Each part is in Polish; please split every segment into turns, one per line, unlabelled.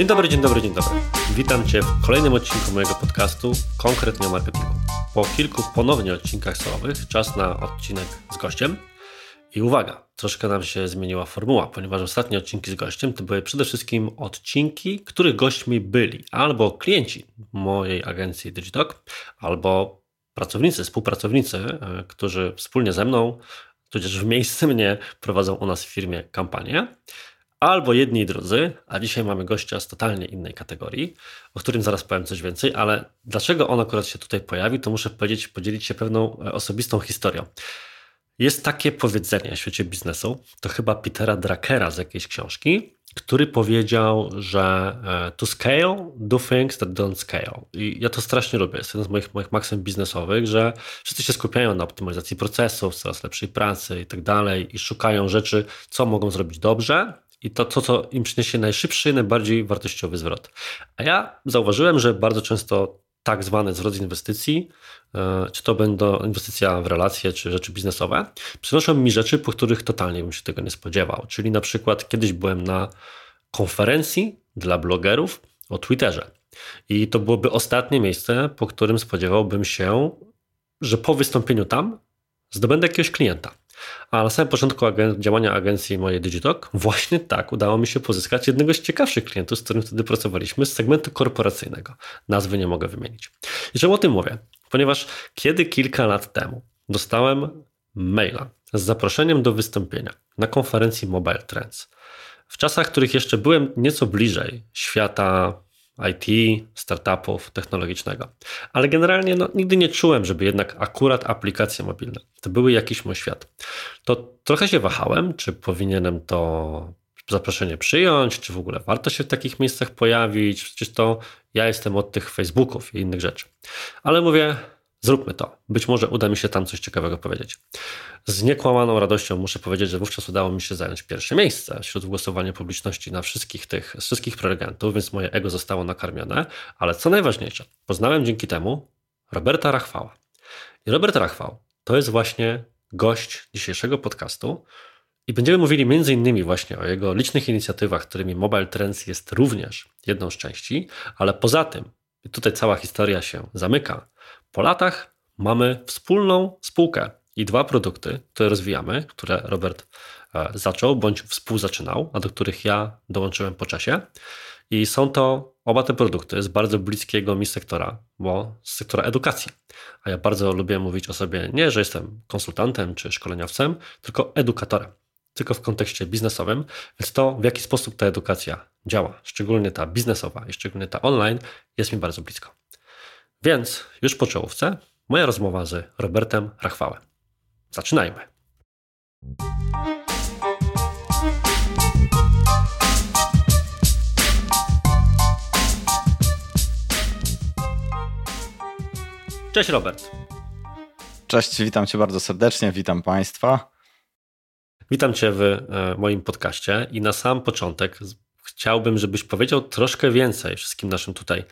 Dzień dobry, dzień dobry, dzień dobry. Witam Cię w kolejnym odcinku mojego podcastu, konkretnie o marketingu. Po kilku ponownie odcinkach solowych, czas na odcinek z gościem. I uwaga, troszkę nam się zmieniła formuła, ponieważ ostatnie odcinki z gościem to były przede wszystkim odcinki, których gośćmi byli albo klienci mojej agencji Digitalk, albo pracownicy, współpracownicy, e, którzy wspólnie ze mną, tudzież w miejsce mnie prowadzą u nas w firmie kampanię albo jedni i drudzy, a dzisiaj mamy gościa z totalnie innej kategorii, o którym zaraz powiem coś więcej, ale dlaczego on akurat się tutaj pojawi, to muszę powiedzieć, podzielić się pewną e, osobistą historią. Jest takie powiedzenie w świecie biznesu, to chyba Petera Drakera z jakiejś książki, który powiedział, że e, to scale, do things that don't scale. I ja to strasznie lubię. Jest jeden z moich, moich maksym biznesowych, że wszyscy się skupiają na optymalizacji procesów, coraz lepszej pracy i tak dalej i szukają rzeczy, co mogą zrobić dobrze, i to, to, co im przyniesie najszybszy, najbardziej wartościowy zwrot. A ja zauważyłem, że bardzo często tak zwany zwrot z inwestycji, e, czy to będą inwestycja w relacje, czy rzeczy biznesowe, przynoszą mi rzeczy, po których totalnie bym się tego nie spodziewał. Czyli na przykład kiedyś byłem na konferencji dla blogerów o Twitterze. I to byłoby ostatnie miejsce, po którym spodziewałbym się, że po wystąpieniu tam zdobędę jakiegoś klienta. A na samym początku agen działania agencji mojej Digitalk właśnie tak udało mi się pozyskać jednego z ciekawszych klientów, z którym wtedy pracowaliśmy, z segmentu korporacyjnego. Nazwy nie mogę wymienić. I czemu o tym mówię? Ponieważ kiedy kilka lat temu dostałem maila z zaproszeniem do wystąpienia na konferencji Mobile Trends, w czasach, w których jeszcze byłem nieco bliżej świata IT, startupów, technologicznego. Ale generalnie no, nigdy nie czułem, żeby jednak akurat aplikacje mobilne to były jakiś mój świat. To trochę się wahałem, czy powinienem to zaproszenie przyjąć, czy w ogóle warto się w takich miejscach pojawić. Przecież to ja jestem od tych Facebooków i innych rzeczy. Ale mówię, Zróbmy to. Być może uda mi się tam coś ciekawego powiedzieć. Z niekłamaną radością muszę powiedzieć, że wówczas udało mi się zająć pierwsze miejsce wśród głosowania publiczności na wszystkich tych, wszystkich prelegentów, więc moje ego zostało nakarmione. Ale co najważniejsze, poznałem dzięki temu Roberta Rachwała. I Robert Rachwał to jest właśnie gość dzisiejszego podcastu i będziemy mówili innymi właśnie o jego licznych inicjatywach, którymi Mobile Trends jest również jedną z części, ale poza tym, i tutaj cała historia się zamyka, po latach mamy wspólną spółkę i dwa produkty, które rozwijamy, które Robert e, zaczął bądź współzaczynał, a do których ja dołączyłem po czasie. I są to oba te produkty z bardzo bliskiego mi sektora, bo z sektora edukacji. A ja bardzo lubię mówić o sobie nie, że jestem konsultantem czy szkoleniowcem, tylko edukatorem. Tylko w kontekście biznesowym, więc to, w jaki sposób ta edukacja działa, szczególnie ta biznesowa i szczególnie ta online, jest mi bardzo blisko. Więc już po czołówce moja rozmowa z Robertem Rachwałem. Zaczynajmy. Cześć Robert.
Cześć, witam Cię bardzo serdecznie, witam Państwa.
Witam Cię w e, moim podcaście i na sam początek chciałbym, żebyś powiedział troszkę więcej wszystkim naszym tutaj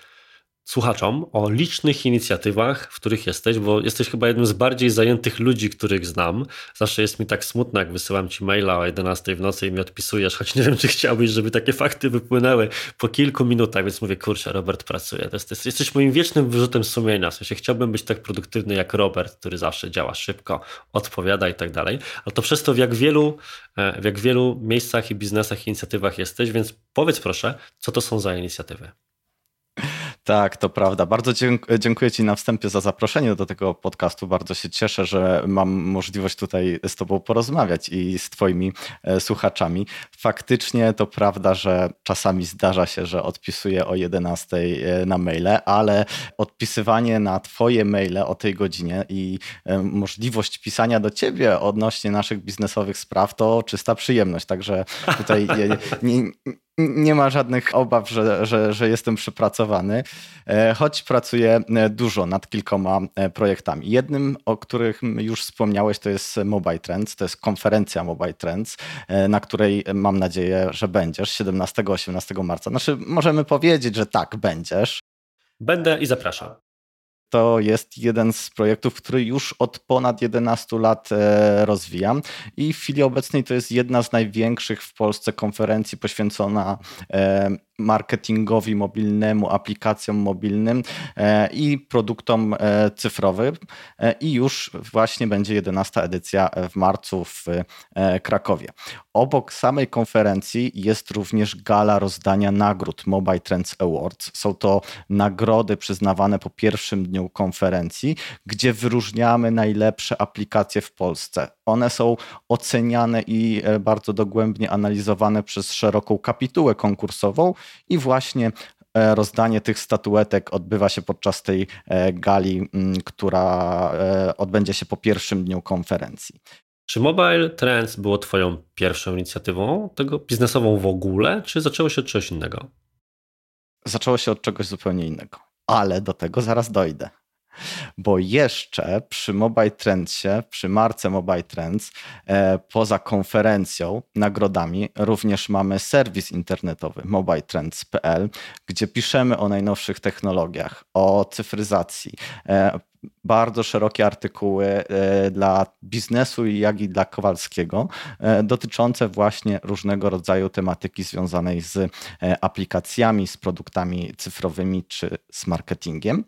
słuchaczom o licznych inicjatywach, w których jesteś, bo jesteś chyba jednym z bardziej zajętych ludzi, których znam. Zawsze jest mi tak smutno, jak wysyłam ci maila o 11 w nocy i mi odpisujesz, choć nie wiem, czy chciałbyś, żeby takie fakty wypłynęły po kilku minutach, więc mówię, kurczę, Robert pracuje. Jest, jesteś moim wiecznym wyrzutem sumienia. W sensie chciałbym być tak produktywny jak Robert, który zawsze działa szybko, odpowiada i tak dalej. Ale to przez to, w jak wielu, e, w jak wielu miejscach i biznesach i inicjatywach jesteś, więc powiedz proszę, co to są za inicjatywy?
Tak, to prawda. Bardzo dziękuję Ci na wstępie za zaproszenie do tego podcastu. Bardzo się cieszę, że mam możliwość tutaj z Tobą porozmawiać i z Twoimi e, słuchaczami. Faktycznie to prawda, że czasami zdarza się, że odpisuję o 11 e, na maile, ale odpisywanie na Twoje maile o tej godzinie i e, możliwość pisania do Ciebie odnośnie naszych biznesowych spraw to czysta przyjemność. Także tutaj nie, nie, nie ma żadnych obaw, że, że, że jestem przepracowany, e, choć pracuję e, dużo nad kilkoma e, projektami. Jednym, o których już wspomniałeś, to jest Mobile Trends, to jest konferencja Mobile Trends, na której mam nadzieję, że będziesz 17-18 marca. Znaczy, możemy powiedzieć, że tak, będziesz.
Będę i zapraszam.
To jest jeden z projektów, który już od ponad 11 lat e, rozwijam. I w chwili obecnej to jest jedna z największych w Polsce konferencji poświęcona e, marketingowi mobilnemu, aplikacjom mobilnym e, i produktom e, cyfrowym. E, I już właśnie będzie 11 edycja w marcu w Krakowie. Obok samej konferencji jest również gala rozdania nagród Mobile Trends Awards. Są to nagrody przyznawane po pierwszym dniu konferencji, gdzie wyróżniamy najlepsze aplikacje w Polsce. One są oceniane i bardzo dogłębnie analizowane przez szeroką kapitułę konkursową i właśnie e, rozdanie tych statuetek odbywa się podczas tej e, gali, która e, odbędzie się po pierwszym dniu konferencji.
Czy Mobile Trends było Twoją pierwszą inicjatywą, tego biznesową w ogóle, czy zaczęło się od czegoś innego?
Zaczęło się od czegoś zupełnie innego, ale do tego zaraz dojdę bo jeszcze przy Mobile Trendsie, przy marce Mobile Trends, e, poza konferencją, nagrodami, również mamy serwis internetowy mobiletrends.pl, gdzie piszemy o najnowszych technologiach, o cyfryzacji, e, bardzo szerokie artykuły e, dla biznesu, jak i dla Kowalskiego, e, dotyczące właśnie różnego rodzaju tematyki związanej z e, aplikacjami, z produktami cyfrowymi czy z marketingiem.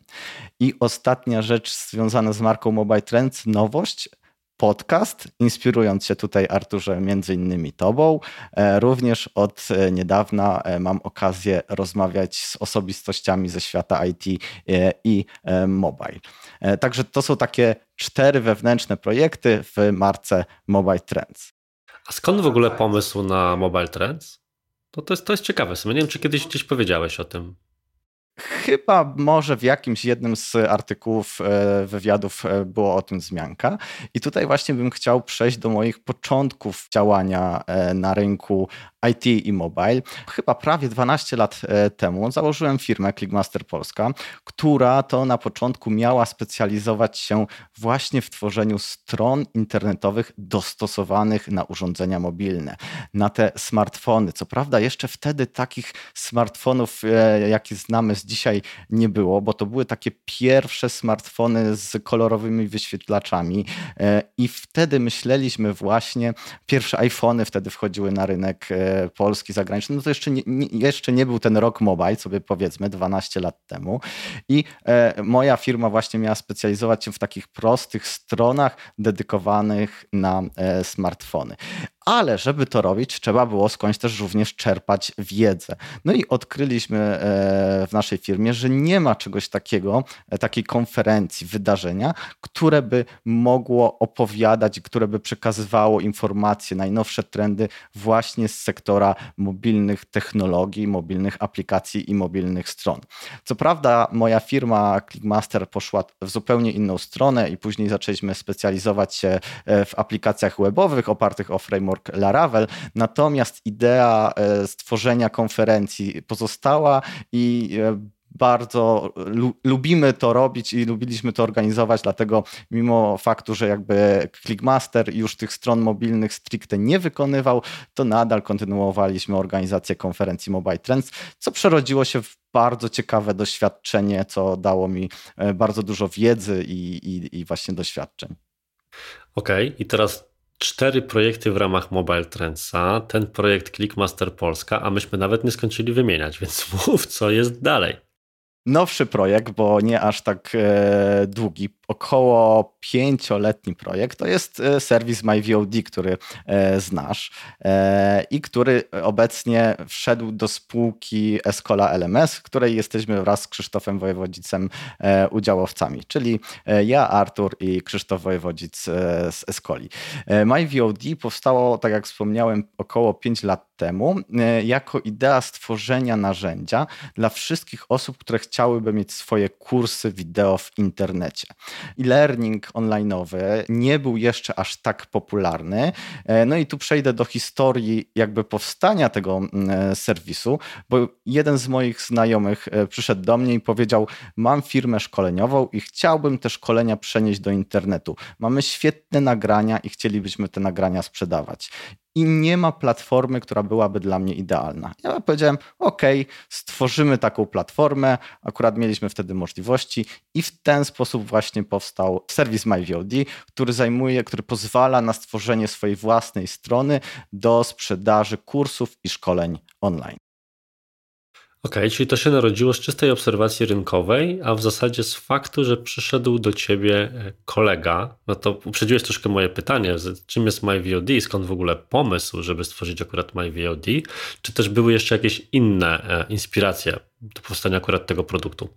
I ostatnia rzecz związana z marką Mobile Trends, nowość, podcast, inspirując się tutaj Arturze między innymi tobą. E, również od e, niedawna e, mam okazję rozmawiać z osobistościami ze świata IT i mobile. Także to są takie cztery wewnętrzne projekty w marce Mobile Trends.
A skąd w ogóle pomysł na Mobile Trends? To, to, jest, to jest ciekawe. Nie wiem, czy kiedyś gdzieś powiedziałeś o tym.
Chyba może w jakimś jednym z artykułów e, wywiadów e, było o tym wzmianka. I tutaj właśnie bym chciał przejść do moich początków działania e, na rynku IT i mobile. Chyba prawie 12 lat temu założyłem firmę Clickmaster Polska, która to na początku miała specjalizować się właśnie w tworzeniu stron internetowych dostosowanych na urządzenia mobilne, na te smartfony. Co prawda jeszcze wtedy takich smartfonów, jakie znamy z dzisiaj nie było, bo to były takie pierwsze smartfony z kolorowymi wyświetlaczami e, i wtedy myśleliśmy właśnie, pierwsze iPhony wtedy wchodziły na rynek e, polski, zagraniczny, no to jeszcze nie, nie, jeszcze nie był ten rok mobile, sobie powiedzmy 12 lat temu. I e, moja firma właśnie miała specjalizować się w takich prostych stronach dedykowanych na smartfony ale żeby to robić, trzeba było skądś też również czerpać wiedzę. No i odkryliśmy e, w naszej firmie, że nie ma czegoś takiego, e, takiej konferencji, wydarzenia, które by mogło opowiadać, które by przekazywało informacje, najnowsze trendy właśnie z sektora mobilnych technologii, mobilnych aplikacji i mobilnych stron. Co prawda, moja firma Clickmaster poszła w zupełnie inną stronę i później zaczęliśmy specjalizować się e, w aplikacjach webowych opartych o framework framework Laravel, natomiast idea e, stworzenia konferencji pozostała i e, bardzo lubimy to robić i lubiliśmy to organizować, dlatego mimo faktu, że jakby Clickmaster już tych stron mobilnych stricte nie wykonywał, to nadal kontynuowaliśmy organizację konferencji Mobile Trends, co przerodziło się w bardzo ciekawe doświadczenie, co dało mi e, bardzo dużo wiedzy i, i, i właśnie doświadczeń.
Okej, okay. i teraz cztery projekty w ramach Mobile Trendsa, ten projekt Clickmaster Polska, a myśmy nawet nie skończyli wymieniać, więc mów, co jest dalej.
Nowszy projekt, bo nie aż tak e, długi, około pięcioletni projekt. To jest e, serwis MyVOD, który e, znasz e, i który obecnie wszedł do spółki Escola LMS, której jesteśmy wraz z Krzysztofem Wojewodzicem udziałowcami, czyli ja, Artur i Krzysztof Wojewodzic z Escoli. MyVOD powstało, tak jak wspomniałem, około 5 lat temu jako idea stworzenia narzędzia dla wszystkich osób, które chciałyby mieć swoje kursy wideo w internecie e-learning online'owy nie był jeszcze aż tak popularny. E, no i tu przejdę do historii jakby powstania tego mm, e, serwisu, bo jeden z moich znajomych e, przyszedł do mnie i powiedział: Mam firmę szkoleniową i chciałbym te szkolenia przenieść do internetu. Mamy świetne nagrania i chcielibyśmy te nagrania sprzedawać i nie ma platformy, która byłaby dla mnie idealna. Ja powiedziałem, OK, stworzymy taką platformę. Akurat mieliśmy wtedy możliwości i w ten sposób właśnie powstał serwis MyVOD, który zajmuje, który pozwala na stworzenie swojej własnej strony do sprzedaży kursów i szkoleń online.
Okay, czyli to się narodziło z czystej obserwacji rynkowej, a w zasadzie z faktu, że przyszedł do ciebie e, kolega. No to uprzedziłeś troszkę moje pytanie, czym jest MyVOD, skąd w ogóle pomysł, żeby stworzyć akurat MyVOD? Czy też były jeszcze jakieś inne e, inspiracje do powstania akurat tego produktu?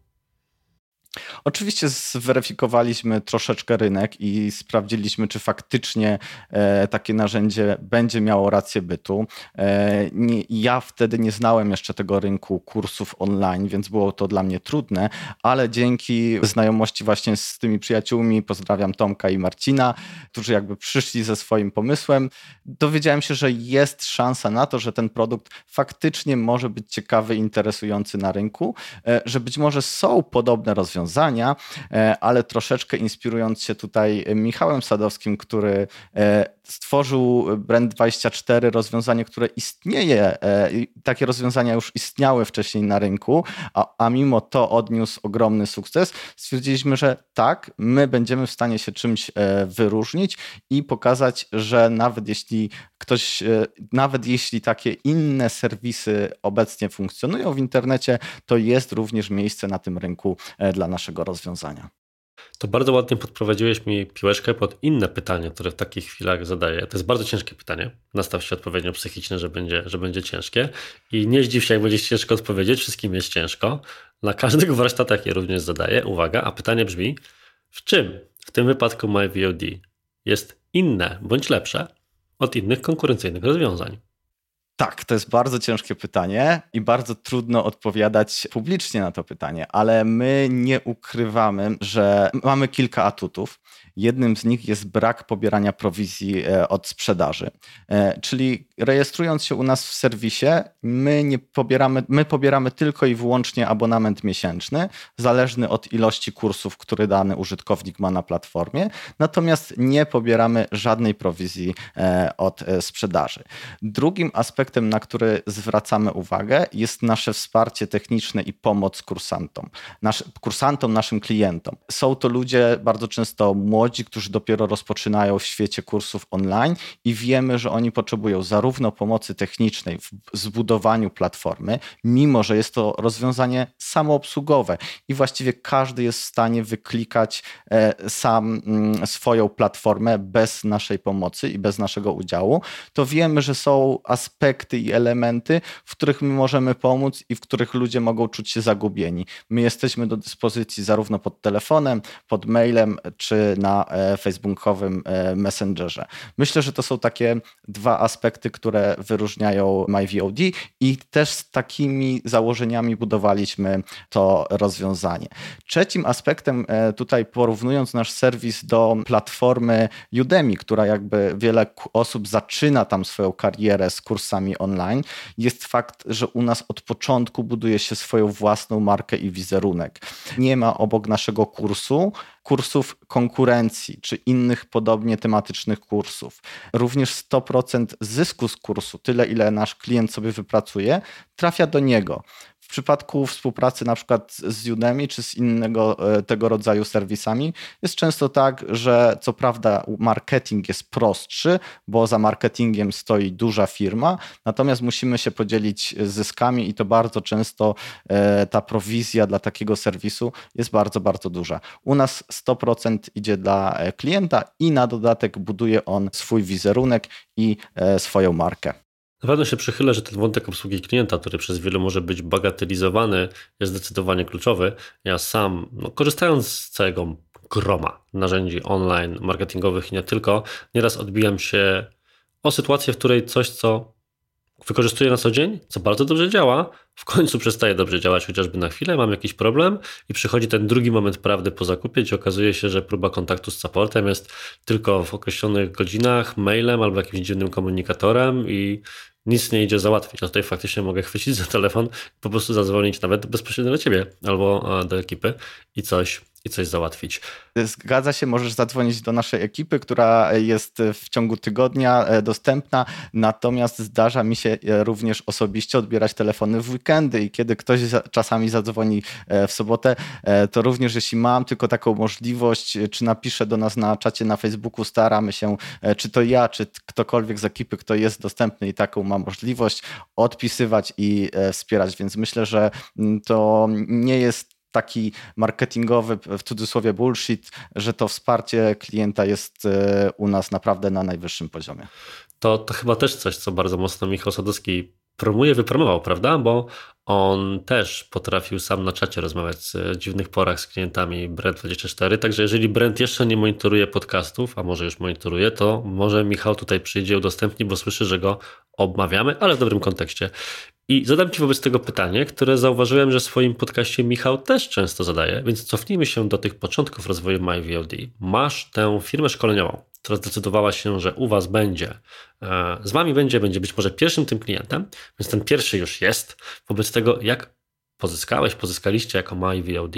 Oczywiście zweryfikowaliśmy troszeczkę rynek i sprawdziliśmy, czy faktycznie e, takie narzędzie będzie miało rację bytu. E, ja wtedy nie znałem jeszcze tego rynku kursów online, więc było to dla mnie trudne, ale dzięki znajomości właśnie z tymi przyjaciółmi, pozdrawiam Tomka i Marcina, którzy jakby przyszli ze swoim pomysłem, dowiedziałem się, że jest szansa na to, że ten produkt faktycznie może być ciekawy, interesujący na rynku, e, że być może są podobne rozwiązania, E, ale troszeczkę inspirując się tutaj Michałem Sadowskim, który e, stworzył Brand24 rozwiązanie, które istnieje, e, takie rozwiązania już istniały wcześniej na rynku, a, a mimo to odniósł ogromny sukces. Stwierdziliśmy, że tak, my będziemy w stanie się czymś wyróżnić i pokazać, że nawet jeśli ktoś, nawet jeśli takie inne serwisy obecnie funkcjonują w internecie, to jest również miejsce na tym rynku dla naszego rozwiązania.
To bardzo ładnie podprowadziłeś mi piłeczkę pod inne pytanie, które w takich chwilach zadaję. To jest bardzo ciężkie pytanie. Nastaw się odpowiednio psychicznie, że będzie, że będzie ciężkie. I nie zdziw się, jak będzie ciężko odpowiedzieć. Wszystkim jest ciężko. Na każdych warsztatach je również zadaję. Uwaga, a pytanie brzmi: w czym w tym wypadku MyVOD jest inne bądź lepsze od innych konkurencyjnych rozwiązań?
Tak, to jest bardzo ciężkie pytanie i bardzo trudno odpowiadać publicznie na to pytanie, ale my nie ukrywamy, że mamy kilka atutów. Jednym z nich jest brak pobierania prowizji e, od sprzedaży. E, czyli rejestrując się u nas w serwisie, my nie pobieramy, my pobieramy tylko i wyłącznie abonament miesięczny, zależny od ilości kursów, który dany użytkownik ma na platformie, natomiast nie pobieramy żadnej prowizji e, od sprzedaży. Drugim aspektem, na który zwracamy uwagę, jest nasze wsparcie techniczne i pomoc kursantom, nasz, kursantom, naszym klientom. Są to ludzie bardzo często młodzi, młodzi, którzy dopiero rozpoczynają w świecie kursów online i wiemy, że oni potrzebują zarówno pomocy technicznej w zbudowaniu platformy, mimo że jest to rozwiązanie samoobsługowe i właściwie każdy jest w stanie wyklikać e, sam mm, swoją platformę bez naszej pomocy i bez naszego udziału, to wiemy, że są aspekty i elementy, w których my możemy pomóc i w których ludzie mogą czuć się zagubieni. My jesteśmy do dyspozycji zarówno pod telefonem, pod mailem czy na na e, facebookowym e, Messengerze. Myślę, że to są takie dwa aspekty, które wyróżniają MyVOD i też z takimi założeniami budowaliśmy to rozwiązanie. Trzecim aspektem e, tutaj porównując nasz serwis do platformy Udemy, która jakby wiele osób zaczyna tam swoją karierę z kursami online, jest fakt, że u nas od początku buduje się swoją własną markę i wizerunek. Nie ma obok naszego kursu kursów konkurencji czy innych podobnie tematycznych kursów. Również 100% zysku z kursu, tyle ile nasz klient sobie wypracuje, trafia do niego przypadku współpracy na przykład z Udemy czy z innego e, tego rodzaju serwisami jest często tak, że co prawda marketing jest prostszy, bo za marketingiem stoi duża firma, natomiast musimy się podzielić zyskami i to bardzo często e, ta prowizja dla takiego serwisu jest bardzo, bardzo duża. U nas 100% idzie dla e, klienta i na dodatek buduje on swój wizerunek i swoją markę.
Na pewno się przychylę, że ten wątek obsługi klienta, który przez wielu może być bagatelizowany, jest zdecydowanie kluczowy. Ja sam, no, korzystając z całego groma narzędzi online, marketingowych i nie tylko, nieraz odbijam się o sytuację, w której coś, co wykorzystuję na co dzień, co bardzo dobrze działa, w końcu przestaje dobrze działać, chociażby na chwilę, mam jakiś problem i przychodzi ten drugi moment prawdy po zakupie, gdzie okazuje się, że próba kontaktu z supportem jest tylko w określonych godzinach, mailem albo jakimś dziwnym komunikatorem i nic nie idzie załatwić. A tutaj faktycznie mogę chwycić za telefon, po prostu zadzwonić nawet bezpośrednio do ciebie albo e, do ekipy i coś, i coś załatwić.
Zgadza się, możesz zadzwonić do naszej ekipy, która jest w ciągu tygodnia e, dostępna, natomiast zdarza mi się e, również osobiście odbierać telefony w weekendy i kiedy ktoś czasami zadzwoni e, w sobotę, to również jeśli mam tylko taką możliwość, czy napiszę do nas na czacie na Facebooku, staramy się, czy to ja, czy ktokolwiek z ekipy, kto jest dostępny i taką ma możliwość, odpisywać i wspierać, więc myślę, że mm, to nie jest taki marketingowy, w cudzysłowie bullshit, że to wsparcie klienta jest e, u nas naprawdę na najwyższym poziomie.
To, to chyba też coś, co bardzo mocno Michał Sadowski promuje, wypromował, prawda? Bo on też potrafił sam na czacie rozmawiać w dziwnych porach z klientami Brand24. Także jeżeli Brand jeszcze nie monitoruje podcastów, a może już monitoruje, to może Michał tutaj przyjdzie udostępni, bo słyszy, że go obmawiamy, ale w dobrym kontekście. I zadam Ci wobec tego pytanie, które zauważyłem, że w swoim podcaście Michał też często zadaje, więc cofnijmy się do tych początków rozwoju MyVOD. Masz tę firmę szkoleniową, która zdecydowała się, że u Was będzie, e, z Wami będzie, będzie być może pierwszym tym klientem, więc ten pierwszy już jest. Wobec tego, jak pozyskałeś, pozyskaliście jako MyVOD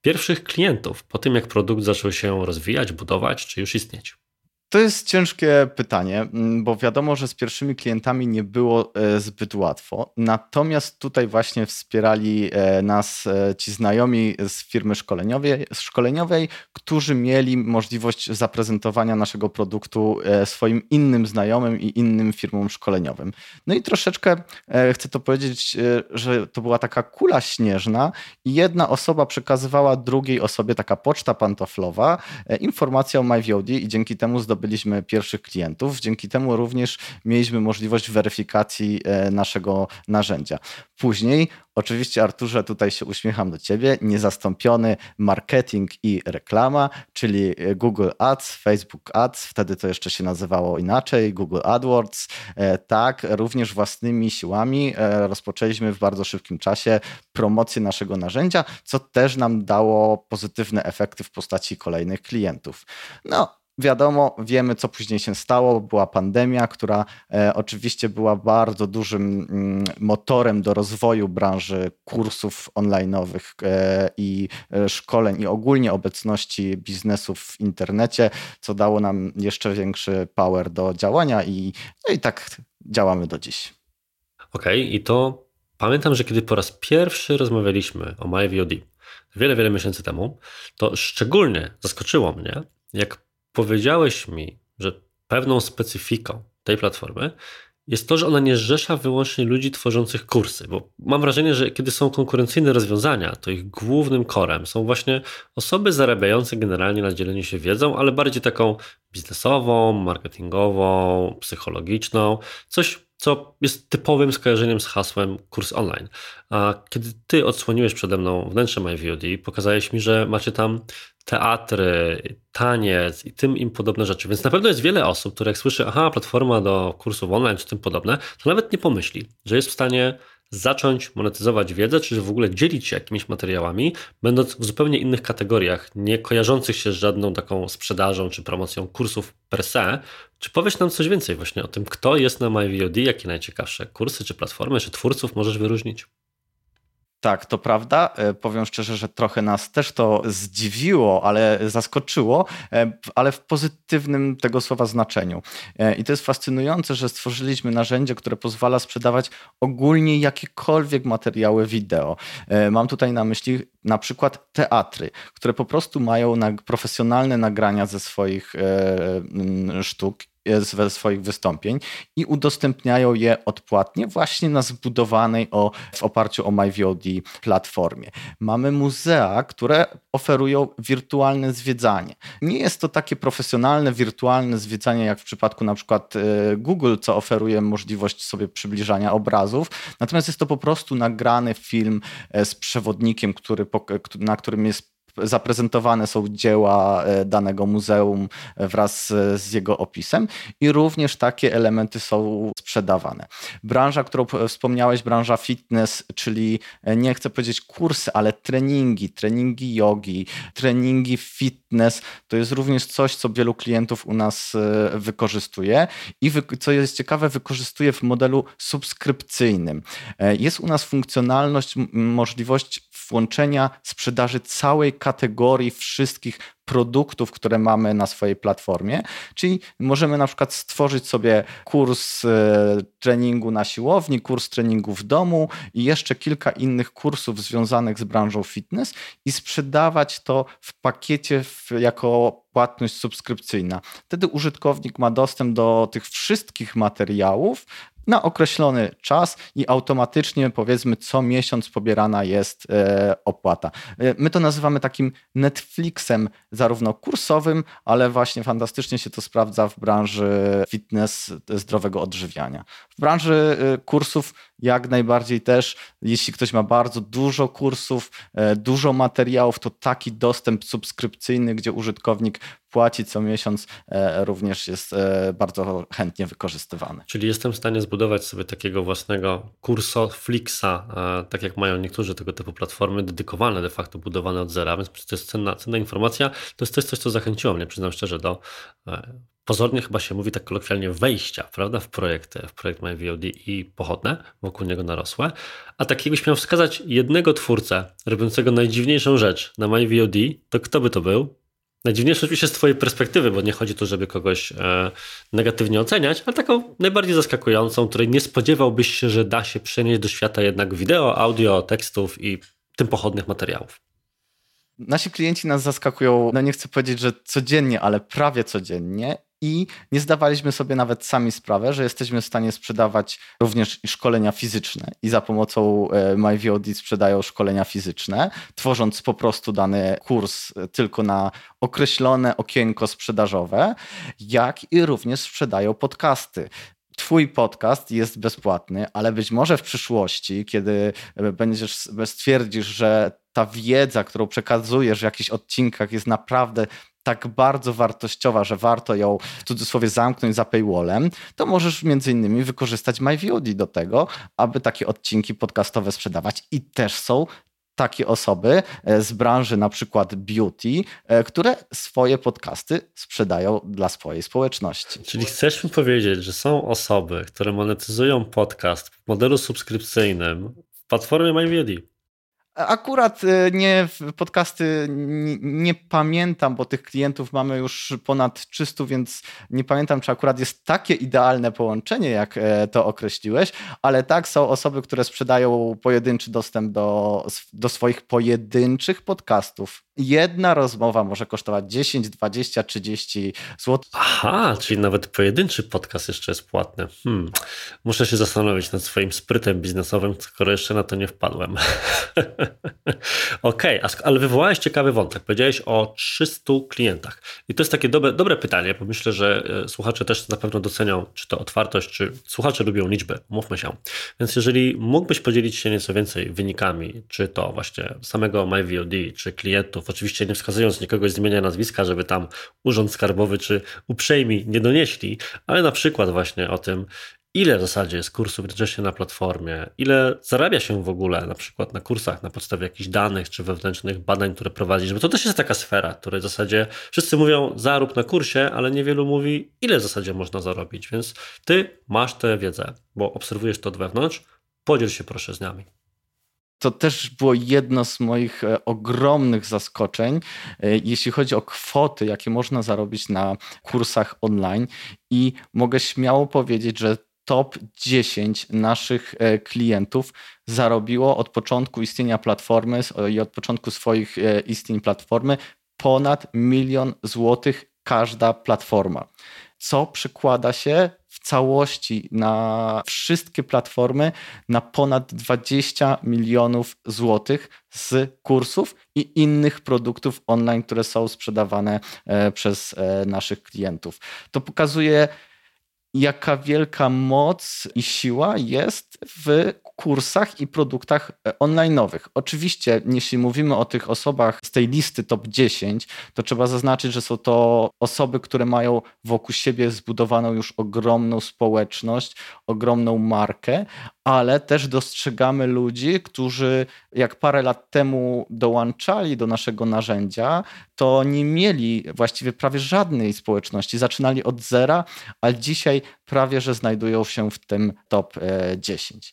pierwszych klientów po tym, jak produkt zaczął się rozwijać, budować, czy już istnieć?
To jest ciężkie pytanie, mm, bo wiadomo, że z pierwszymi klientami nie było e, zbyt łatwo. Natomiast tutaj właśnie wspierali e, nas e, ci znajomi z firmy szkoleniowej, szkoleniowej którzy mieli możliwość zaprezentowania naszego produktu swoim innym znajomym i innym firmom szkoleniowym. No i troszeczkę chcę to powiedzieć, że to była taka kula śnieżna i jedna osoba przekazywała drugiej osobie, taka poczta pantoflowa, informację o MyVOD i dzięki temu zdobyliśmy zdobyliśmy pierwszych klientów. Dzięki temu również mieliśmy możliwość weryfikacji e, naszego narzędzia. Później, oczywiście, Arturze, tutaj się uśmiecham do ciebie, niezastąpiony marketing i reklama, czyli Google Ads, Facebook Ads, wtedy to jeszcze się nazywało inaczej, Google AdWords. E, tak, również własnymi siłami e, rozpoczęliśmy w bardzo szybkim czasie promocję naszego narzędzia, co też nam dało pozytywne efekty w postaci kolejnych klientów. No, Wiadomo, wiemy, co później się stało. Była pandemia, która e, oczywiście była bardzo dużym mm, motorem do rozwoju branży kursów online'owych e, i e, szkoleń i ogólnie obecności biznesów w internecie, co dało nam jeszcze większy power do działania i, no i tak działamy do dziś.
Okej, okay, i to pamiętam, że kiedy po raz pierwszy rozmawialiśmy o MyVOD wiele, wiele miesięcy temu, to szczególnie zaskoczyło mnie, jak powiedziałeś mi, że pewną specyfiką tej platformy jest to, że ona nie zrzesza wyłącznie ludzi tworzących kursy, bo mam wrażenie, że kiedy są konkurencyjne rozwiązania, to ich głównym korem są właśnie osoby zarabiające generalnie na dzieleniu się wiedzą, ale bardziej taką biznesową, marketingową, psychologiczną, coś co jest typowym skojarzeniem z hasłem kurs online. A kiedy ty odsłoniłeś przede mną wnętrze MyVOD, pokazałeś mi, że macie tam teatry, taniec i tym im podobne rzeczy. Więc na pewno jest wiele osób, które jak słyszy, aha, platforma do kursów online czy tym podobne, to nawet nie pomyśli, że jest w stanie zacząć monetyzować wiedzę, czy w ogóle dzielić się jakimiś materiałami, będąc w zupełnie innych kategoriach, nie kojarzących się z żadną taką sprzedażą czy promocją kursów per se. Czy powiesz nam coś więcej właśnie o tym, kto jest na MyVOD, jakie najciekawsze kursy, czy platformy, czy twórców możesz wyróżnić?
Tak, to prawda. E, powiem szczerze, że trochę nas też to zdziwiło, ale zaskoczyło, e, ale w pozytywnym tego słowa znaczeniu. E, I to jest fascynujące, że stworzyliśmy narzędzie, które pozwala sprzedawać ogólnie jakiekolwiek materiały wideo. Mam tutaj na myśli na przykład teatry, które po prostu mają profesjonalne nagrania ze swoich sztuk ze swoich wystąpień i udostępniają je odpłatnie właśnie na zbudowanej o, w oparciu o MyVOD platformie. Mamy muzea, które oferują wirtualne zwiedzanie. Nie jest to takie profesjonalne, wirtualne zwiedzanie jak w przypadku na przykład e, Google, co oferuje możliwość sobie przybliżania obrazów, natomiast jest to po prostu nagrany film e, z przewodnikiem, który, na którym jest zaprezentowane są dzieła e, danego muzeum wraz z jego opisem i również takie elementy są sprzedawane. Branża, którą wspomniałeś, branża fitness, czyli e, nie chcę powiedzieć kursy, ale treningi, treningi jogi, treningi fitness, to jest również coś, co wielu klientów u nas e, wykorzystuje i co jest ciekawe, wykorzystuje w modelu subskrypcyjnym. Jest u nas funkcjonalność, możliwość włączenia sprzedaży całej kategorii wszystkich produktów, które mamy na swojej platformie. Czyli możemy na przykład stworzyć sobie kurs e, treningu na siłowni, kurs treningu w domu i jeszcze kilka innych kursów związanych z branżą fitness i sprzedawać to w pakiecie w, jako płatność subskrypcyjna. Wtedy użytkownik ma dostęp do tych wszystkich materiałów na określony czas i automatycznie powiedzmy co miesiąc pobierana jest e, opłata. E, my to nazywamy takim Netflixem zarówno kursowym, ale właśnie fantastycznie się to sprawdza w branży fitness zdrowego odżywiania. W branży e, kursów jak najbardziej też, jeśli ktoś ma bardzo dużo kursów, dużo materiałów, to taki dostęp subskrypcyjny, gdzie użytkownik płaci co miesiąc, również jest bardzo chętnie wykorzystywany.
Czyli jestem w stanie zbudować sobie takiego własnego kurso Flixa, tak jak mają niektórzy tego typu platformy, dedykowane de facto, budowane od zera, więc to jest cenna, cenna informacja. To jest też coś, co zachęciło mnie, przyznam szczerze, do e, pozornie chyba się mówi tak kolokwialnie wejścia, prawda, w projekt, w projekt MyVOD i pochodne wokół niego narosłe. A tak jakbyś miał wskazać jednego twórcę robiącego najdziwniejszą rzecz na MyVOD, to kto by to był? Najdziwniejsze oczywiście z Twojej perspektywy, bo nie chodzi tu, żeby kogoś e, negatywnie oceniać, ale taką najbardziej zaskakującą, której nie spodziewałbyś się, że da się przenieść do świata jednak wideo, audio, tekstów i tym pochodnych materiałów.
Nasi klienci nas zaskakują, no nie chcę powiedzieć, że codziennie, ale prawie codziennie i nie zdawaliśmy sobie nawet sami sprawę, że jesteśmy w stanie sprzedawać również szkolenia fizyczne i za pomocą e, MyVOD sprzedają szkolenia fizyczne, tworząc po prostu dany kurs e, tylko na określone okienko sprzedażowe, jak i również sprzedają podcasty. Twój podcast jest bezpłatny, ale być może w przyszłości, kiedy e, będziesz stwierdzisz, że ta wiedza, którą przekazujesz w jakichś odcinkach jest naprawdę tak bardzo wartościowa, że warto ją w cudzysłowie zamknąć za paywallem, to możesz między innymi wykorzystać MyVOD do tego, aby takie odcinki podcastowe sprzedawać i też są takie osoby e, z branży na przykład beauty, e, które swoje podcasty sprzedają dla swojej społeczności.
Czyli chcesz mi powiedzieć, że są osoby, które monetyzują podcast w modelu subskrypcyjnym w platformie MyVOD?
Akurat y, nie podcasty nie, nie, pamiętam, bo tych klientów mamy już ponad 300, więc nie pamiętam, czy akurat jest takie idealne połączenie, jak e, to określiłeś, ale tak, są osoby, które sprzedają pojedynczy dostęp do, do swoich pojedynczych podcastów jedna rozmowa może kosztować 10, 20, 30 zł.
Aha, czyli nawet pojedynczy podcast jeszcze jest płatny. Hmm. Muszę się zastanowić nad swoim sprytem biznesowym, skoro jeszcze na to nie wpadłem. Okej, okay, ale wywołałeś ciekawy wątek. Powiedziałeś o 300 klientach. I to jest takie dobre, dobre pytanie, bo myślę, że e, słuchacze też na pewno docenią, czy to otwartość, czy słuchacze lubią liczby. Mówmy się. Więc jeżeli mógłbyś podzielić się nieco więcej wynikami, czy to właśnie samego MyVOD, czy klientów, oczywiście nie wskazując nikogo z imienia nazwiska, żeby tam urząd skarbowy czy uprzejmi nie donieśli, ale na przykład właśnie o tym, ile w zasadzie jest kursów jednocześnie na platformie, ile zarabia się w ogóle na przykład na kursach na podstawie jakichś danych czy wewnętrznych badań, które prowadzisz, bo to też jest taka sfera, której w zasadzie wszyscy mówią zarób na kursie, ale niewielu mówi, ile w zasadzie można zarobić, więc ty masz tę wiedzę, bo obserwujesz to od wewnątrz, podziel się proszę z nami
to też było jedno z moich e, ogromnych zaskoczeń, e, jeśli chodzi o kwoty, jakie można zarobić na kursach online. I mogę śmiało powiedzieć, że top 10 naszych e, klientów zarobiło od początku istnienia platformy i od początku swoich istnień platformy ponad milion złotych każda platforma. Co przekłada się całości na wszystkie platformy na ponad 20 milionów złotych z kursów i innych produktów online, które są sprzedawane e, przez e, naszych klientów. To pokazuje, jaka wielka moc i siła jest w kursach i produktach e, online'owych. Oczywiście, jeśli mówimy o tych osobach z tej listy top 10, to trzeba zaznaczyć, że są to osoby, które mają wokół siebie zbudowaną już ogromną społeczność, ogromną markę, ale też dostrzegamy ludzi, którzy jak parę lat temu dołączali do naszego narzędzia, to nie mieli właściwie prawie żadnej społeczności. Zaczynali od zera, ale dzisiaj prawie że znajdują się w tym top 10.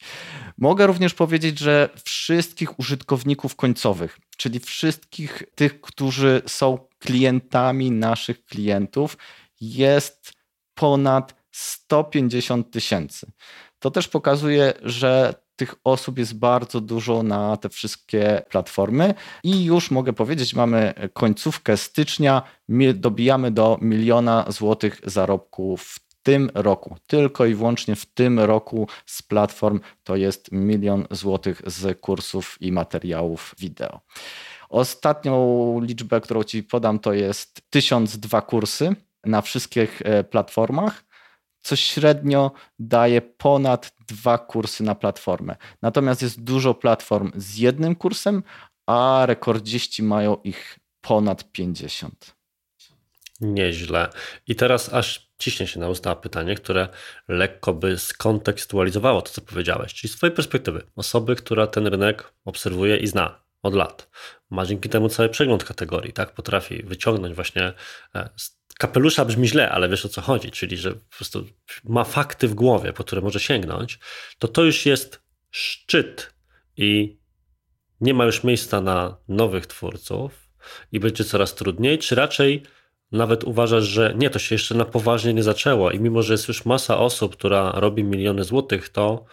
Mogę również powiedzieć, że wszystkich użytkowników końcowych, czyli wszystkich tych, którzy są klientami naszych klientów, jest ponad 150 tysięcy. To też pokazuje, że tych osób jest bardzo dużo na te wszystkie platformy i już mogę powiedzieć, mamy końcówkę stycznia, dobijamy do miliona złotych zarobków tym roku. Tylko i wyłącznie w tym roku z platform to jest milion złotych z kursów i materiałów wideo. Ostatnią liczbę, którą Ci podam, to jest 1002 kursy na wszystkich e, platformach co średnio daje ponad dwa kursy na platformę. Natomiast jest dużo platform z jednym kursem, a rekordziści mają ich ponad 50.
Nieźle. I teraz aż ciśnie się na usta pytanie, które lekko by skontekstualizowało to, co powiedziałeś. Czyli z Twojej perspektywy, osoby, która ten rynek obserwuje i zna od lat, ma dzięki temu cały przegląd kategorii, tak? Potrafi wyciągnąć właśnie e, kapelusza brzmi źle, ale wiesz o co chodzi, czyli że po prostu ma fakty w głowie, po które może sięgnąć, to to już jest szczyt i nie ma już miejsca na nowych twórców i będzie coraz trudniej, czy raczej nawet uważasz, że nie, to się jeszcze na poważnie nie zaczęło i mimo, że jest już masa osób, która robi miliony złotych, to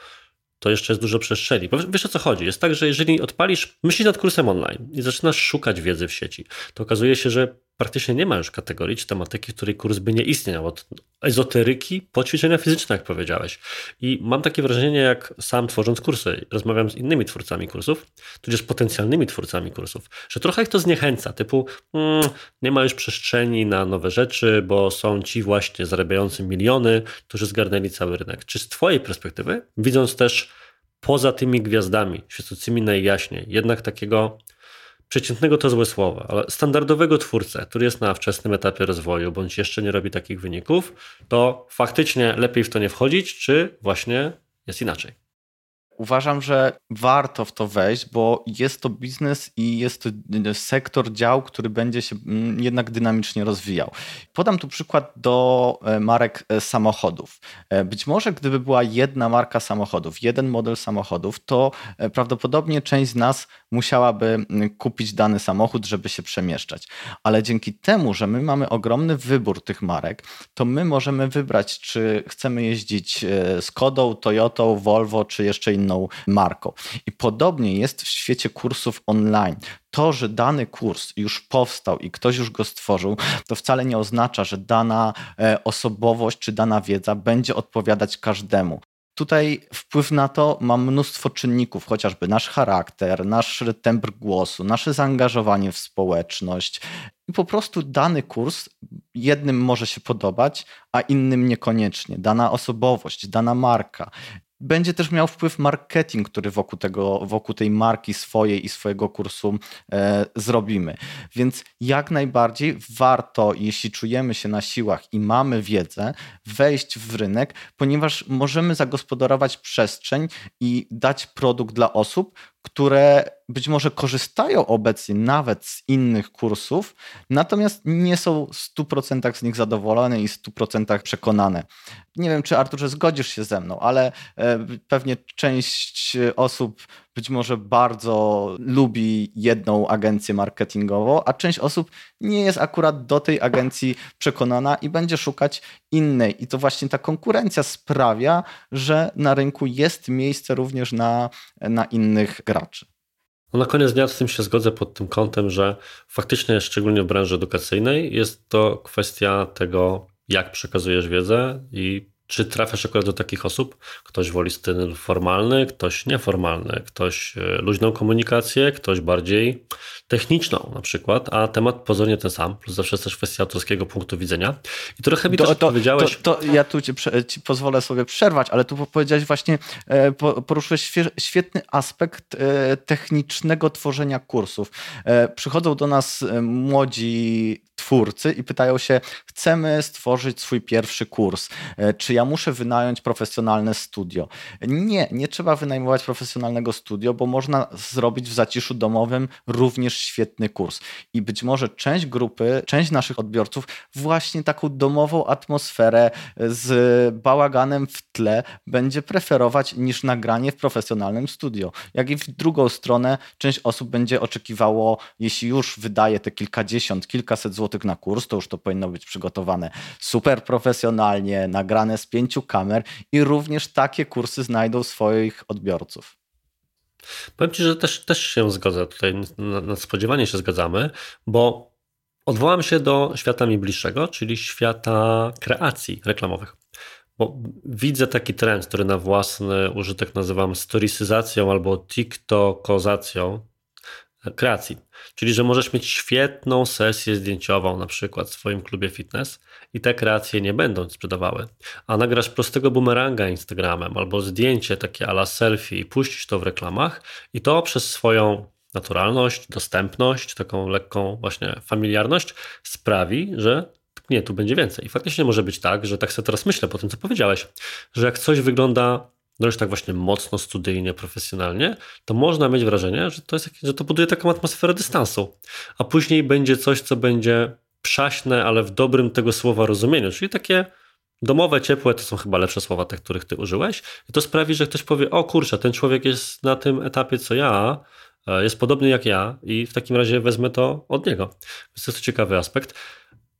to jeszcze jest dużo przestrzeni. Bo wiesz o co chodzi? Jest tak, że jeżeli odpalisz, myślisz nad kursem online i zaczynasz szukać wiedzy w sieci, to okazuje się, że praktycznie nie ma już kategorii czy tematyki, w której kurs by nie istniał. Od ezoteryki po ćwiczenia fizyczne, jak powiedziałeś. I mam takie wrażenie, jak sam tworząc kursy, rozmawiam z innymi twórcami kursów, tudzież potencjalnymi twórcami kursów, że trochę ich to zniechęca, typu mm, nie ma już przestrzeni na nowe rzeczy, bo są ci właśnie zarabiający miliony, którzy zgarnęli cały rynek. Czy z twojej perspektywy, widząc też poza tymi gwiazdami, świecącymi najjaśniej, jednak takiego przeciętnego to złe słowo, ale standardowego twórcę, który jest na wczesnym etapie rozwoju, bądź jeszcze nie robi takich wyników, to faktycznie lepiej w to nie wchodzić, czy właśnie jest inaczej?
Uważam, że warto w to wejść, bo jest to biznes i jest to sektor dział, który będzie się mm, jednak dynamicznie rozwijał. Podam tu przykład do e, marek e, samochodów. E, być może gdyby była jedna marka samochodów, jeden model samochodów, to prawdopodobnie część z nas musiałaby mm, kupić dany samochód, żeby się przemieszczać. Ale dzięki temu, że my mamy ogromny wybór tych marek, to my możemy wybrać, czy chcemy jeździć Skodą, Toyotą, Volvo, czy jeszcze inną inną marką. I podobnie jest w świecie kursów online. To, że dany kurs już powstał i ktoś już go stworzył, to wcale nie oznacza, że dana e, osobowość czy dana wiedza będzie odpowiadać każdemu. Tutaj wpływ na to ma mnóstwo czynników, chociażby nasz charakter, nasz temp głosu, nasze zaangażowanie w społeczność. I po prostu dany kurs jednym może się podobać, a innym niekoniecznie. Dana osobowość, dana marka będzie też miał wpływ marketing, który wokół, tego, wokół tej marki swojej i swojego kursu e, zrobimy. Więc jak najbardziej warto, jeśli czujemy się na siłach i mamy wiedzę, wejść w rynek, ponieważ możemy zagospodarować przestrzeń i dać produkt dla osób, które być może korzystają obecnie nawet z innych kursów, natomiast nie są w 100% z nich zadowolone i w 100% przekonane. Nie wiem, czy Arturze zgodzisz się ze mną, ale e, pewnie część osób być może bardzo lubi jedną agencję marketingową, a część osób nie jest akurat do tej agencji przekonana i będzie szukać innej. I to właśnie ta konkurencja sprawia, że na rynku jest miejsce również na, na innych graczy.
No na koniec dnia z tym się zgodzę pod tym kątem, że faktycznie, szczególnie w branży edukacyjnej, jest to kwestia tego, jak przekazujesz wiedzę i czy trafiasz akurat do takich osób? Ktoś woli styl formalny, ktoś nieformalny, ktoś e, luźną komunikację, ktoś bardziej techniczną na przykład, a temat pozornie ten sam, plus zawsze jest też kwestia autorskiego punktu widzenia. I trochę mi to, też to, powiedziałeś...
To, to, ja tu ci, ci, pozwolę sobie przerwać, ale tu powiedziałeś właśnie, e, poruszyłeś świetny aspekt e, technicznego tworzenia kursów. Przychodzą do nas młodzi twórcy i pytają się, chcemy stworzyć swój pierwszy kurs. Czy ja muszę wynająć profesjonalne studio. Nie, nie trzeba wynajmować profesjonalnego studio, bo można zrobić w zaciszu domowym również świetny kurs. I być może część grupy, część naszych odbiorców właśnie taką domową atmosferę z bałaganem w tle będzie preferować niż nagranie w profesjonalnym studio. Jak i w drugą stronę, część osób będzie oczekiwało, jeśli już wydaje te kilkadziesiąt, kilkaset złotych na kurs, to już to powinno być przygotowane super profesjonalnie, nagrane z pięciu kamer i również takie kursy znajdą swoich odbiorców.
Powiem Ci, że też, też się zgodzę tutaj, nadspodziewanie się zgadzamy, bo odwołam się do świata mi bliższego, czyli świata kreacji reklamowych. Bo widzę taki trend, który na własny użytek nazywam storysyzacją albo tiktokozacją kreacji. Czyli, że możesz mieć świetną sesję zdjęciową, na przykład w swoim klubie fitness, i te kreacje nie będą sprzedawały. A nagrasz prostego bumeranga Instagramem albo zdjęcie takie ala selfie i puścisz to w reklamach, i to przez swoją naturalność, dostępność, taką lekką właśnie familiarność sprawi, że nie, tu będzie więcej. I faktycznie może być tak, że tak sobie teraz myślę po tym, co powiedziałeś, że jak coś wygląda no już tak właśnie mocno studyjnie, profesjonalnie, to można mieć wrażenie, że to, jest, że to buduje taką atmosferę dystansu. A później będzie coś, co będzie przaśne, ale w dobrym tego słowa rozumieniu, czyli takie domowe, ciepłe, to są chyba lepsze słowa te, których ty użyłeś. I to sprawi, że ktoś powie, o kurczę, ten człowiek jest na tym etapie, co ja, e, jest podobny jak ja i w takim razie wezmę to od niego. Więc to jest ciekawy aspekt.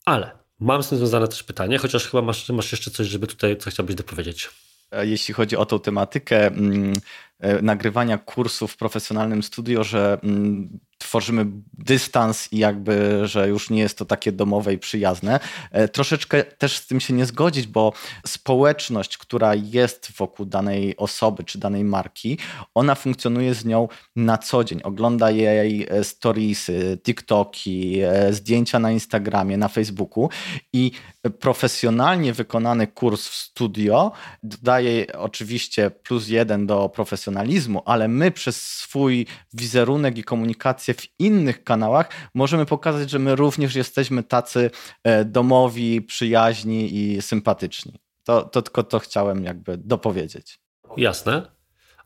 Ale mam z tym związane też pytanie, chociaż chyba masz, masz jeszcze coś, żeby tutaj, co chciałbyś dopowiedzieć.
E, jeśli chodzi o tą tematykę mm, e, nagrywania kursów w profesjonalnym studio, że mm, tworzymy dystans i jakby, że już nie jest to takie domowe i przyjazne. E, troszeczkę też z tym się nie zgodzić, bo społeczność, która jest wokół danej osoby czy danej marki, ona funkcjonuje z nią na co dzień. Ogląda jej e, storiesy, TikToki, e, zdjęcia na Instagramie, na Facebooku i profesjonalnie wykonany kurs w studio daje oczywiście plus jeden do profesjonalizmu, ale my przez swój wizerunek i komunikację w innych kanałach, możemy pokazać, że my również jesteśmy tacy e, domowi, przyjaźni i sympatyczni. To, to tylko to chciałem jakby dopowiedzieć.
Jasne.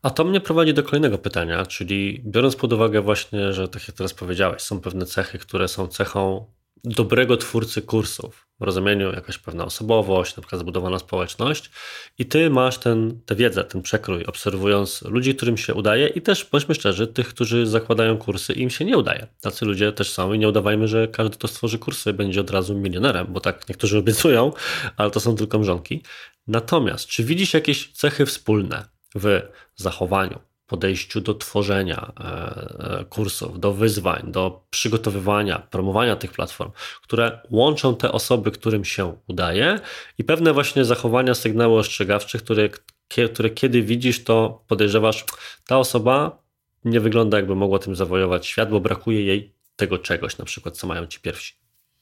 A to mnie prowadzi do kolejnego pytania, czyli biorąc pod uwagę właśnie, że tak jak teraz powiedziałeś, są pewne cechy, które są cechą dobrego twórcy kursów, w rozumieniu jakaś pewna osobowość, na przykład zbudowana społeczność i ty masz ten, tę wiedzę, ten przekrój, obserwując ludzi, którym się udaje i też bądźmy szczerzy, tych, którzy zakładają kursy im się nie udaje. Tacy ludzie też są i nie udawajmy, że każdy, kto stworzy kursy będzie od razu milionerem, bo tak niektórzy obiecują, ale to są tylko mrzonki. Natomiast czy widzisz jakieś cechy wspólne w zachowaniu, podejściu do tworzenia e, e, kursów, do wyzwań, do przygotowywania, promowania tych platform, które łączą te osoby, którym się udaje i pewne właśnie zachowania, sygnały ostrzegawcze, które, które kiedy widzisz, to podejrzewasz, ta osoba nie wygląda jakby mogła tym zawojować świat, bo brakuje jej tego czegoś, na przykład co mają ci pierwsi.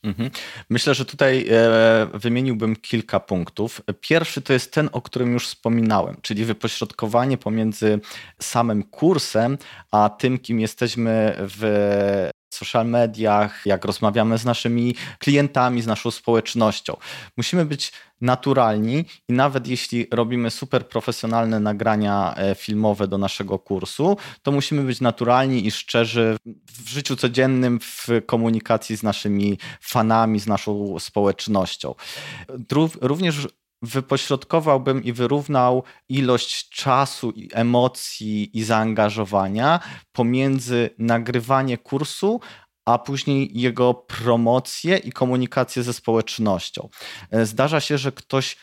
Mhm. Myślę, że tutaj e, wymieniłbym kilka punktów. Pierwszy to jest ten, o którym już wspominałem, czyli wypośrodkowanie pomiędzy samym kursem, a tym, kim jesteśmy w social mediach, jak rozmawiamy z naszymi klientami, z naszą społecznością. Musimy być naturalni i nawet jeśli robimy super profesjonalne nagrania e, filmowe do naszego kursu, to musimy być naturalni i szczerzy w życiu codziennym, w komunikacji z naszymi fanami, z naszą społecznością. Również wypośrodkowałbym i wyrównał ilość czasu, emocji i zaangażowania pomiędzy nagrywanie kursu, a później jego promocję i komunikację ze społecznością. E, zdarza się, że ktoś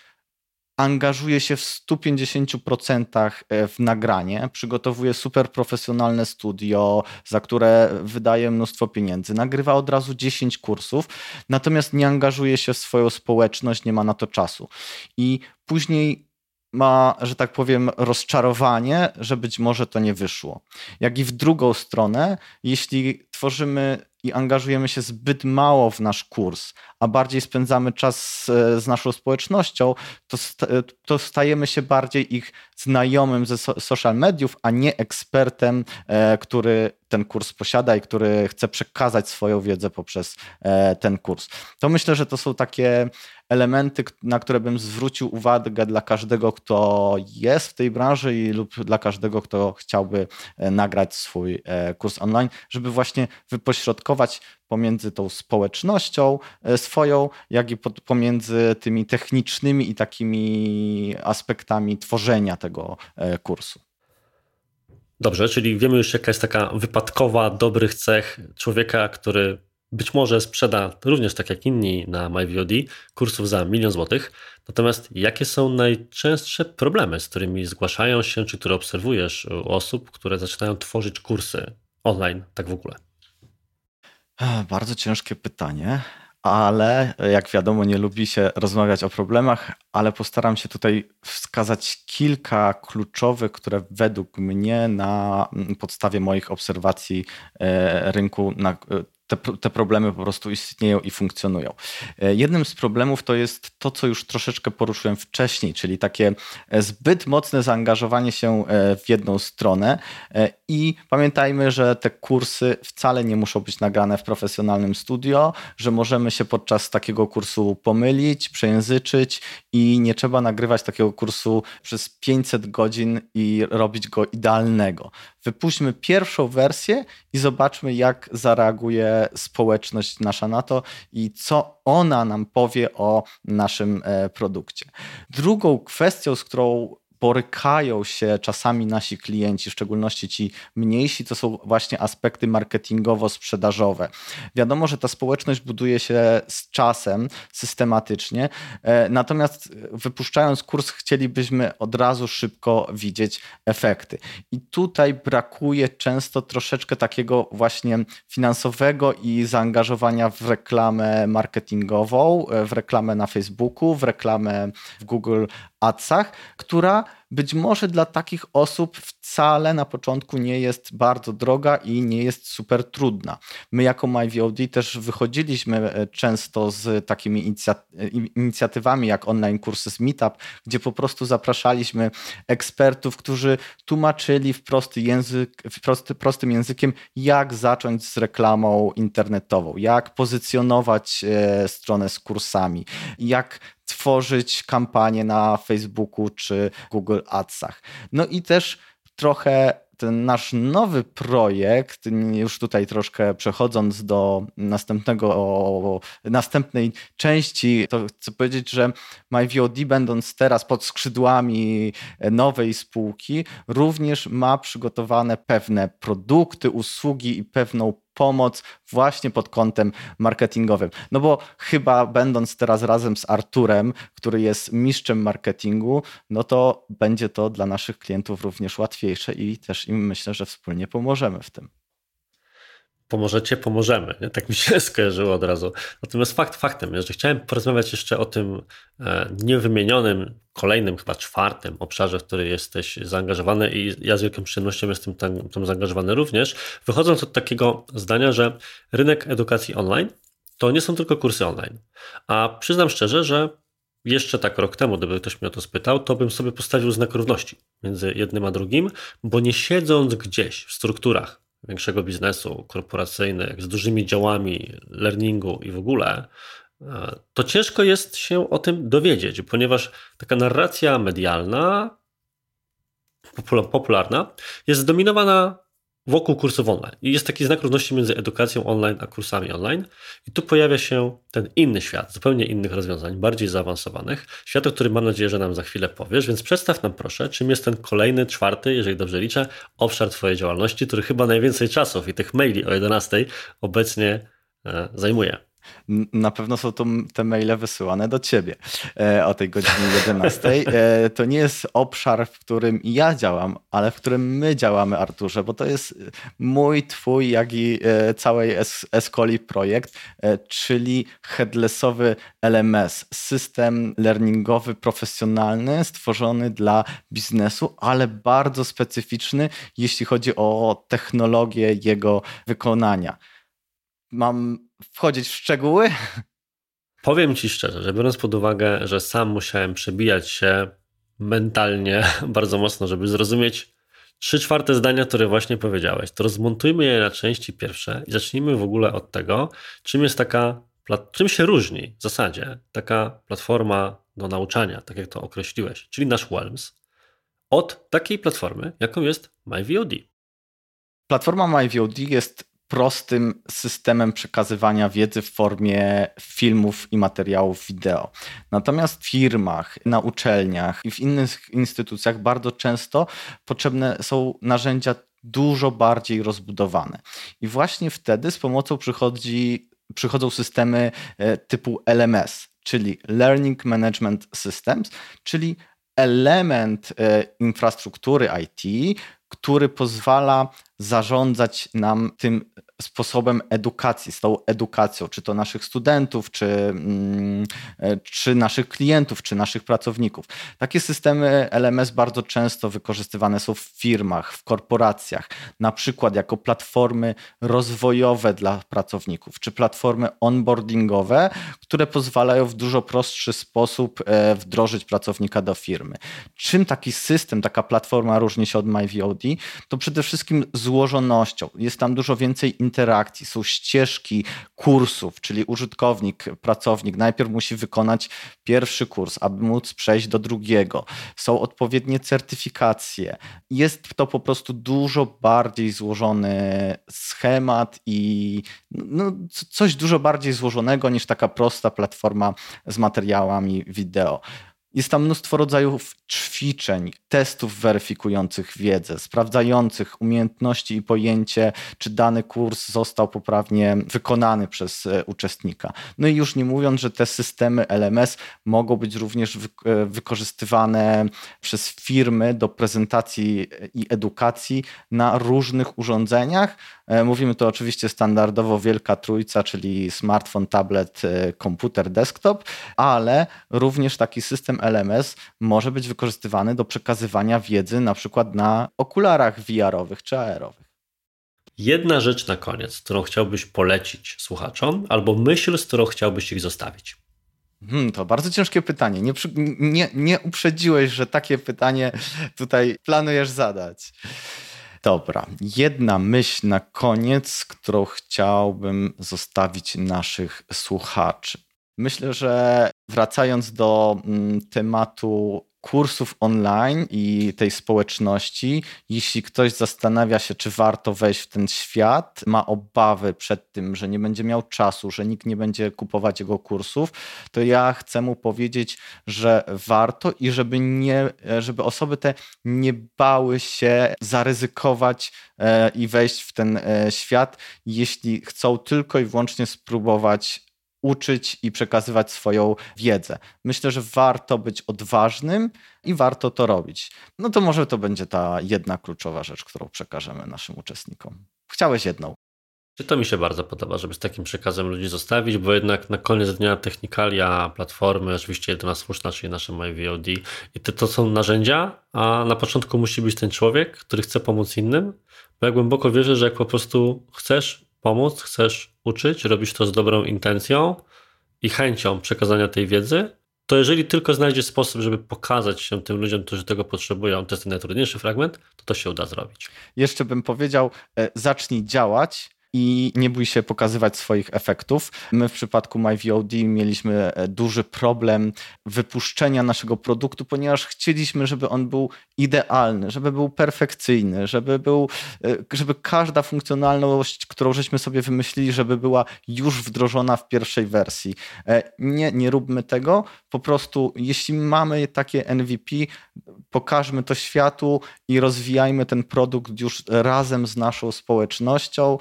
angażuje się w 150% e, w nagranie, przygotowuje super profesjonalne studio, za które wydaje mnóstwo pieniędzy, nagrywa od razu 10 kursów, natomiast nie angażuje się w swoją społeczność, nie ma na to czasu. I później ma, że tak powiem, rozczarowanie, że być może to nie wyszło. Jak i w drugą stronę, jeśli tworzymy i angażujemy się zbyt mało w nasz kurs, a bardziej spędzamy czas z naszą społecznością, to, e, to stajemy się bardziej ich znajomym ze social mediów, a nie ekspertem, e, który ten kurs posiada i który chce przekazać swoją wiedzę poprzez e, ten kurs. To myślę, że to są takie elementy, na które bym zwrócił uwagę dla każdego, kto jest w tej branży i lub dla każdego, kto chciałby e, nagrać swój kurs online, żeby właśnie wypośrodkować pomiędzy tą społecznością e, swoją, jak i pomiędzy tymi technicznymi i takimi aspektami tworzenia tego kursu.
Dobrze, czyli wiemy już, jaka jest taka wypadkowa dobrych cech człowieka, który być może sprzeda również tak jak inni na MyVOD kursów za milion złotych. Natomiast jakie są najczęstsze problemy, z którymi zgłaszają się, czy które obserwujesz u osób, które zaczynają tworzyć kursy online, tak w ogóle?
Bardzo ciężkie pytanie, ale jak wiadomo, nie lubi się rozmawiać o problemach, ale postaram się tutaj wskazać kilka kluczowych, które według mnie na podstawie moich obserwacji e, rynku na, te, te, problemy po prostu istnieją i funkcjonują. E, jednym z problemów to jest to, co już troszeczkę poruszyłem wcześniej, czyli takie e, zbyt mocne zaangażowanie się e, w jedną stronę i pamiętajmy, że te kursy wcale nie muszą być nagrane w profesjonalnym studio, że możemy się podczas takiego kursu pomylić, przejęzyczyć i nie trzeba nagrywać takiego kursu przez 500 godzin i robić go idealnego. Wypuśćmy pierwszą wersję i zobaczmy, jak zareaguje społeczność nasza na to i co ona nam powie o naszym e, produkcie. Drugą kwestią, z którą borykają się czasami nasi klienci, w szczególności ci mniejsi, to są właśnie aspekty marketingowo-sprzedażowe. Wiadomo, że ta społeczność buduje się z czasem, systematycznie, e, natomiast wypuszczając kurs, chcielibyśmy od razu szybko widzieć efekty. I tutaj brakuje często troszeczkę takiego właśnie finansowego i zaangażowania w reklamę marketingową, e, w reklamę na Facebooku, w reklamę w Google Adsach, która być może dla takich osób wcale na początku nie jest bardzo droga i nie jest super trudna. My jako MyVOD też wychodziliśmy e, często z takimi inicjatywami jak online kursy z Meetup, gdzie po prostu zapraszaliśmy ekspertów, którzy tłumaczyli w prosty język, w prosty, prostym językiem, jak zacząć z reklamą internetową, jak pozycjonować e, stronę z kursami, jak tworzyć kampanię na Facebooku czy Google Adsach. No i też trochę ten nasz nowy projekt, już tutaj troszkę przechodząc do następnego, następnej części, to chcę powiedzieć, że MyVOD będąc teraz pod skrzydłami nowej spółki, również ma przygotowane pewne produkty, usługi i pewną pomoc właśnie pod kątem marketingowym. No bo chyba będąc teraz razem z Arturem, który jest mistrzem marketingu, no to będzie to dla naszych klientów również łatwiejsze i też im myślę, że wspólnie pomożemy w tym
pomożecie, pomożemy. Nie? Tak mi się skojarzyło od razu. Natomiast fakt faktem jest, że chciałem porozmawiać jeszcze o tym e, niewymienionym, kolejnym, chyba czwartym obszarze, w który jesteś zaangażowany i ja z wielką przyjemnością jestem tam, tam zaangażowany również, wychodząc od takiego zdania, że rynek edukacji online to nie są tylko kursy online. A przyznam szczerze, że jeszcze tak rok temu, gdyby ktoś mnie o to spytał, to bym sobie postawił znak równości między jednym a drugim, bo nie siedząc gdzieś w strukturach większego biznesu korporacyjnych z dużymi działami learningu i w ogóle, e, to ciężko jest się o tym dowiedzieć, ponieważ taka narracja medialna, popularna, jest zdominowana wokół kursów online. I jest taki znak równości między edukacją online a kursami online. I tu pojawia się ten inny świat, zupełnie innych rozwiązań, bardziej zaawansowanych. Świat, o którym mam nadzieję, że nam za chwilę powiesz, więc przedstaw nam proszę, czym jest ten kolejny, czwarty, jeżeli dobrze liczę, obszar Twojej działalności, który chyba najwięcej czasów i tych maili o 11 obecnie e, zajmuje.
Na pewno są to te maile wysyłane do ciebie e, o tej godzinie 11. E, to nie jest obszar, w którym ja działam, ale w którym my działamy, Arturze, bo to jest mój, twój, jak i e, całej Escoli projekt, czyli headlessowy LMS, system learningowy profesjonalny, stworzony dla biznesu, ale bardzo specyficzny, jeśli chodzi o technologię jego wykonania. Mam wchodzić w szczegóły?
Powiem ci szczerze, że biorąc pod uwagę, że sam musiałem przebijać się mentalnie bardzo mocno, żeby zrozumieć, trzy czwarte zdania, które właśnie powiedziałeś, to rozmontujmy je na części pierwsze i zacznijmy w ogóle od tego, czym jest taka, czym się różni w zasadzie taka platforma do nauczania, tak jak to określiłeś, czyli nasz Welms, od takiej platformy, jaką jest MyVOD.
Platforma MyVOD jest prostym systemem przekazywania wiedzy w formie filmów i materiałów wideo. Natomiast w firmach, na uczelniach i w innych instytucjach bardzo często potrzebne są narzędzia dużo bardziej rozbudowane. I właśnie wtedy z pomocą przychodzi, przychodzą systemy e, typu LMS, czyli Learning Management Systems, czyli element e, infrastruktury IT, który pozwala zarządzać nam tym sposobem edukacji, z tą edukacją, czy to naszych studentów, czy, mm, e, czy naszych klientów, czy naszych pracowników. Takie systemy LMS bardzo często wykorzystywane są w firmach, w korporacjach, na przykład jako platformy rozwojowe dla pracowników, czy platformy onboardingowe, które pozwalają w dużo prostszy sposób e, wdrożyć pracownika do firmy. Czym taki system, taka platforma różni się od MyVOD? To przede wszystkim złożonością. Jest tam dużo więcej interakcji, są ścieżki kursów, czyli użytkownik, pracownik najpierw musi wykonać pierwszy kurs, aby móc przejść do drugiego. Są odpowiednie certyfikacje. Jest to po prostu dużo bardziej złożony schemat i no, coś dużo bardziej złożonego niż taka prosta platforma z materiałami wideo. Jest tam mnóstwo rodzajów ćwiczeń, testów weryfikujących wiedzę, sprawdzających umiejętności i pojęcie, czy dany kurs został poprawnie wykonany przez e, uczestnika. No i już nie mówiąc, że te systemy LMS mogą być również e, wykorzystywane przez firmy do prezentacji i edukacji na różnych urządzeniach. E, mówimy tu oczywiście standardowo wielka trójca, czyli smartfon, tablet, komputer, desktop, ale również taki system LMS może być wykorzystywany do przekazywania wiedzy na przykład na okularach VR-owych czy AR-owych.
Jedna rzecz na koniec, którą chciałbyś polecić słuchaczom, albo myśl, z którą chciałbyś ich zostawić.
Hmm, to bardzo ciężkie pytanie. Nie, nie, nie uprzedziłeś, że takie pytanie tutaj planujesz zadać. Dobra, jedna myśl na koniec, którą chciałbym zostawić naszych słuchaczy. Myślę, że wracając do mm, tematu kursów online i tej społeczności, jeśli ktoś zastanawia się, czy warto wejść w ten świat, ma obawy przed tym, że nie będzie miał czasu, że nikt nie będzie kupować jego kursów, to ja chcę mu powiedzieć, że warto i żeby, nie, żeby osoby te nie bały się zaryzykować e, i wejść w ten e, świat, jeśli chcą tylko i wyłącznie spróbować uczyć i przekazywać swoją wiedzę. Myślę, że warto być odważnym i warto to robić. No to może to będzie ta jedna kluczowa rzecz, którą przekażemy naszym uczestnikom. Chciałeś jedną.
To mi się bardzo podoba, żeby z takim przekazem ludzi zostawić, bo jednak na koniec dnia technikalia, platformy, oczywiście jedyna słuszna, czyli nasze MyVOD i to, to są narzędzia, a na początku musi być ten człowiek, który chce pomóc innym, bo ja głęboko wierzę, że jak po prostu chcesz pomóc, chcesz uczyć, robisz to z dobrą intencją i chęcią przekazania tej wiedzy, to jeżeli tylko znajdziesz sposób, żeby pokazać się tym ludziom, którzy tego potrzebują, to jest ten najtrudniejszy fragment, to to się uda zrobić.
Jeszcze bym powiedział, e, zacznij działać, i nie bój się pokazywać swoich efektów. My w przypadku MyVOD mieliśmy e, duży problem wypuszczenia naszego produktu, ponieważ chcieliśmy, żeby on był idealny, żeby był perfekcyjny, żeby był, e, żeby każda funkcjonalność, którą żeśmy sobie wymyślili, żeby była już wdrożona w pierwszej wersji. E, nie, nie róbmy tego. Po prostu, jeśli mamy takie MVP, pokażmy to światu i rozwijajmy ten produkt już razem z naszą społecznością.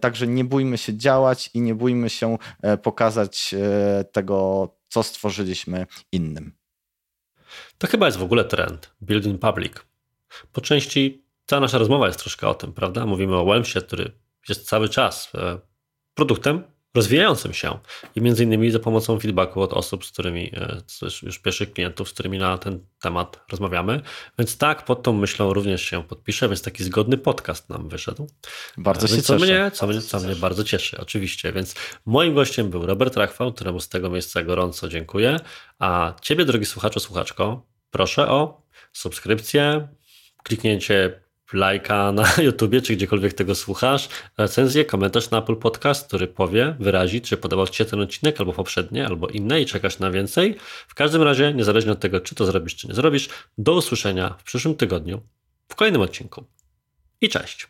Także nie bójmy się działać i nie bójmy się e, pokazać e, tego, co stworzyliśmy innym.
To chyba jest w ogóle trend building public. Po części cała nasza rozmowa jest troszkę o tym, prawda? Mówimy o Welmsie, który jest cały czas e, produktem rozwijającym się i między innymi za pomocą feedbacku od osób, z którymi, e, już pierwszych klientów, z którymi na ten temat rozmawiamy. Więc tak, pod tą myślą również się podpiszę, więc taki zgodny podcast nam wyszedł.
Bardzo się
co
cieszę.
Mnie, co, mnie, co mnie bardzo cieszy, oczywiście. Więc moim gościem był Robert Rachwał, któremu z tego miejsca gorąco dziękuję. A ciebie, drogi słuchaczu, słuchaczko, proszę o subskrypcję, kliknięcie lajka na YouTubie, czy gdziekolwiek tego słuchasz, recenzję, komentarz na Apple Podcast, który powie, wyrazi, czy podobał Ci się ten odcinek, albo poprzednie, albo inne i czekasz na więcej. W każdym razie, niezależnie od tego, czy to zrobisz, czy nie zrobisz, do usłyszenia w przyszłym tygodniu w kolejnym odcinku. I cześć!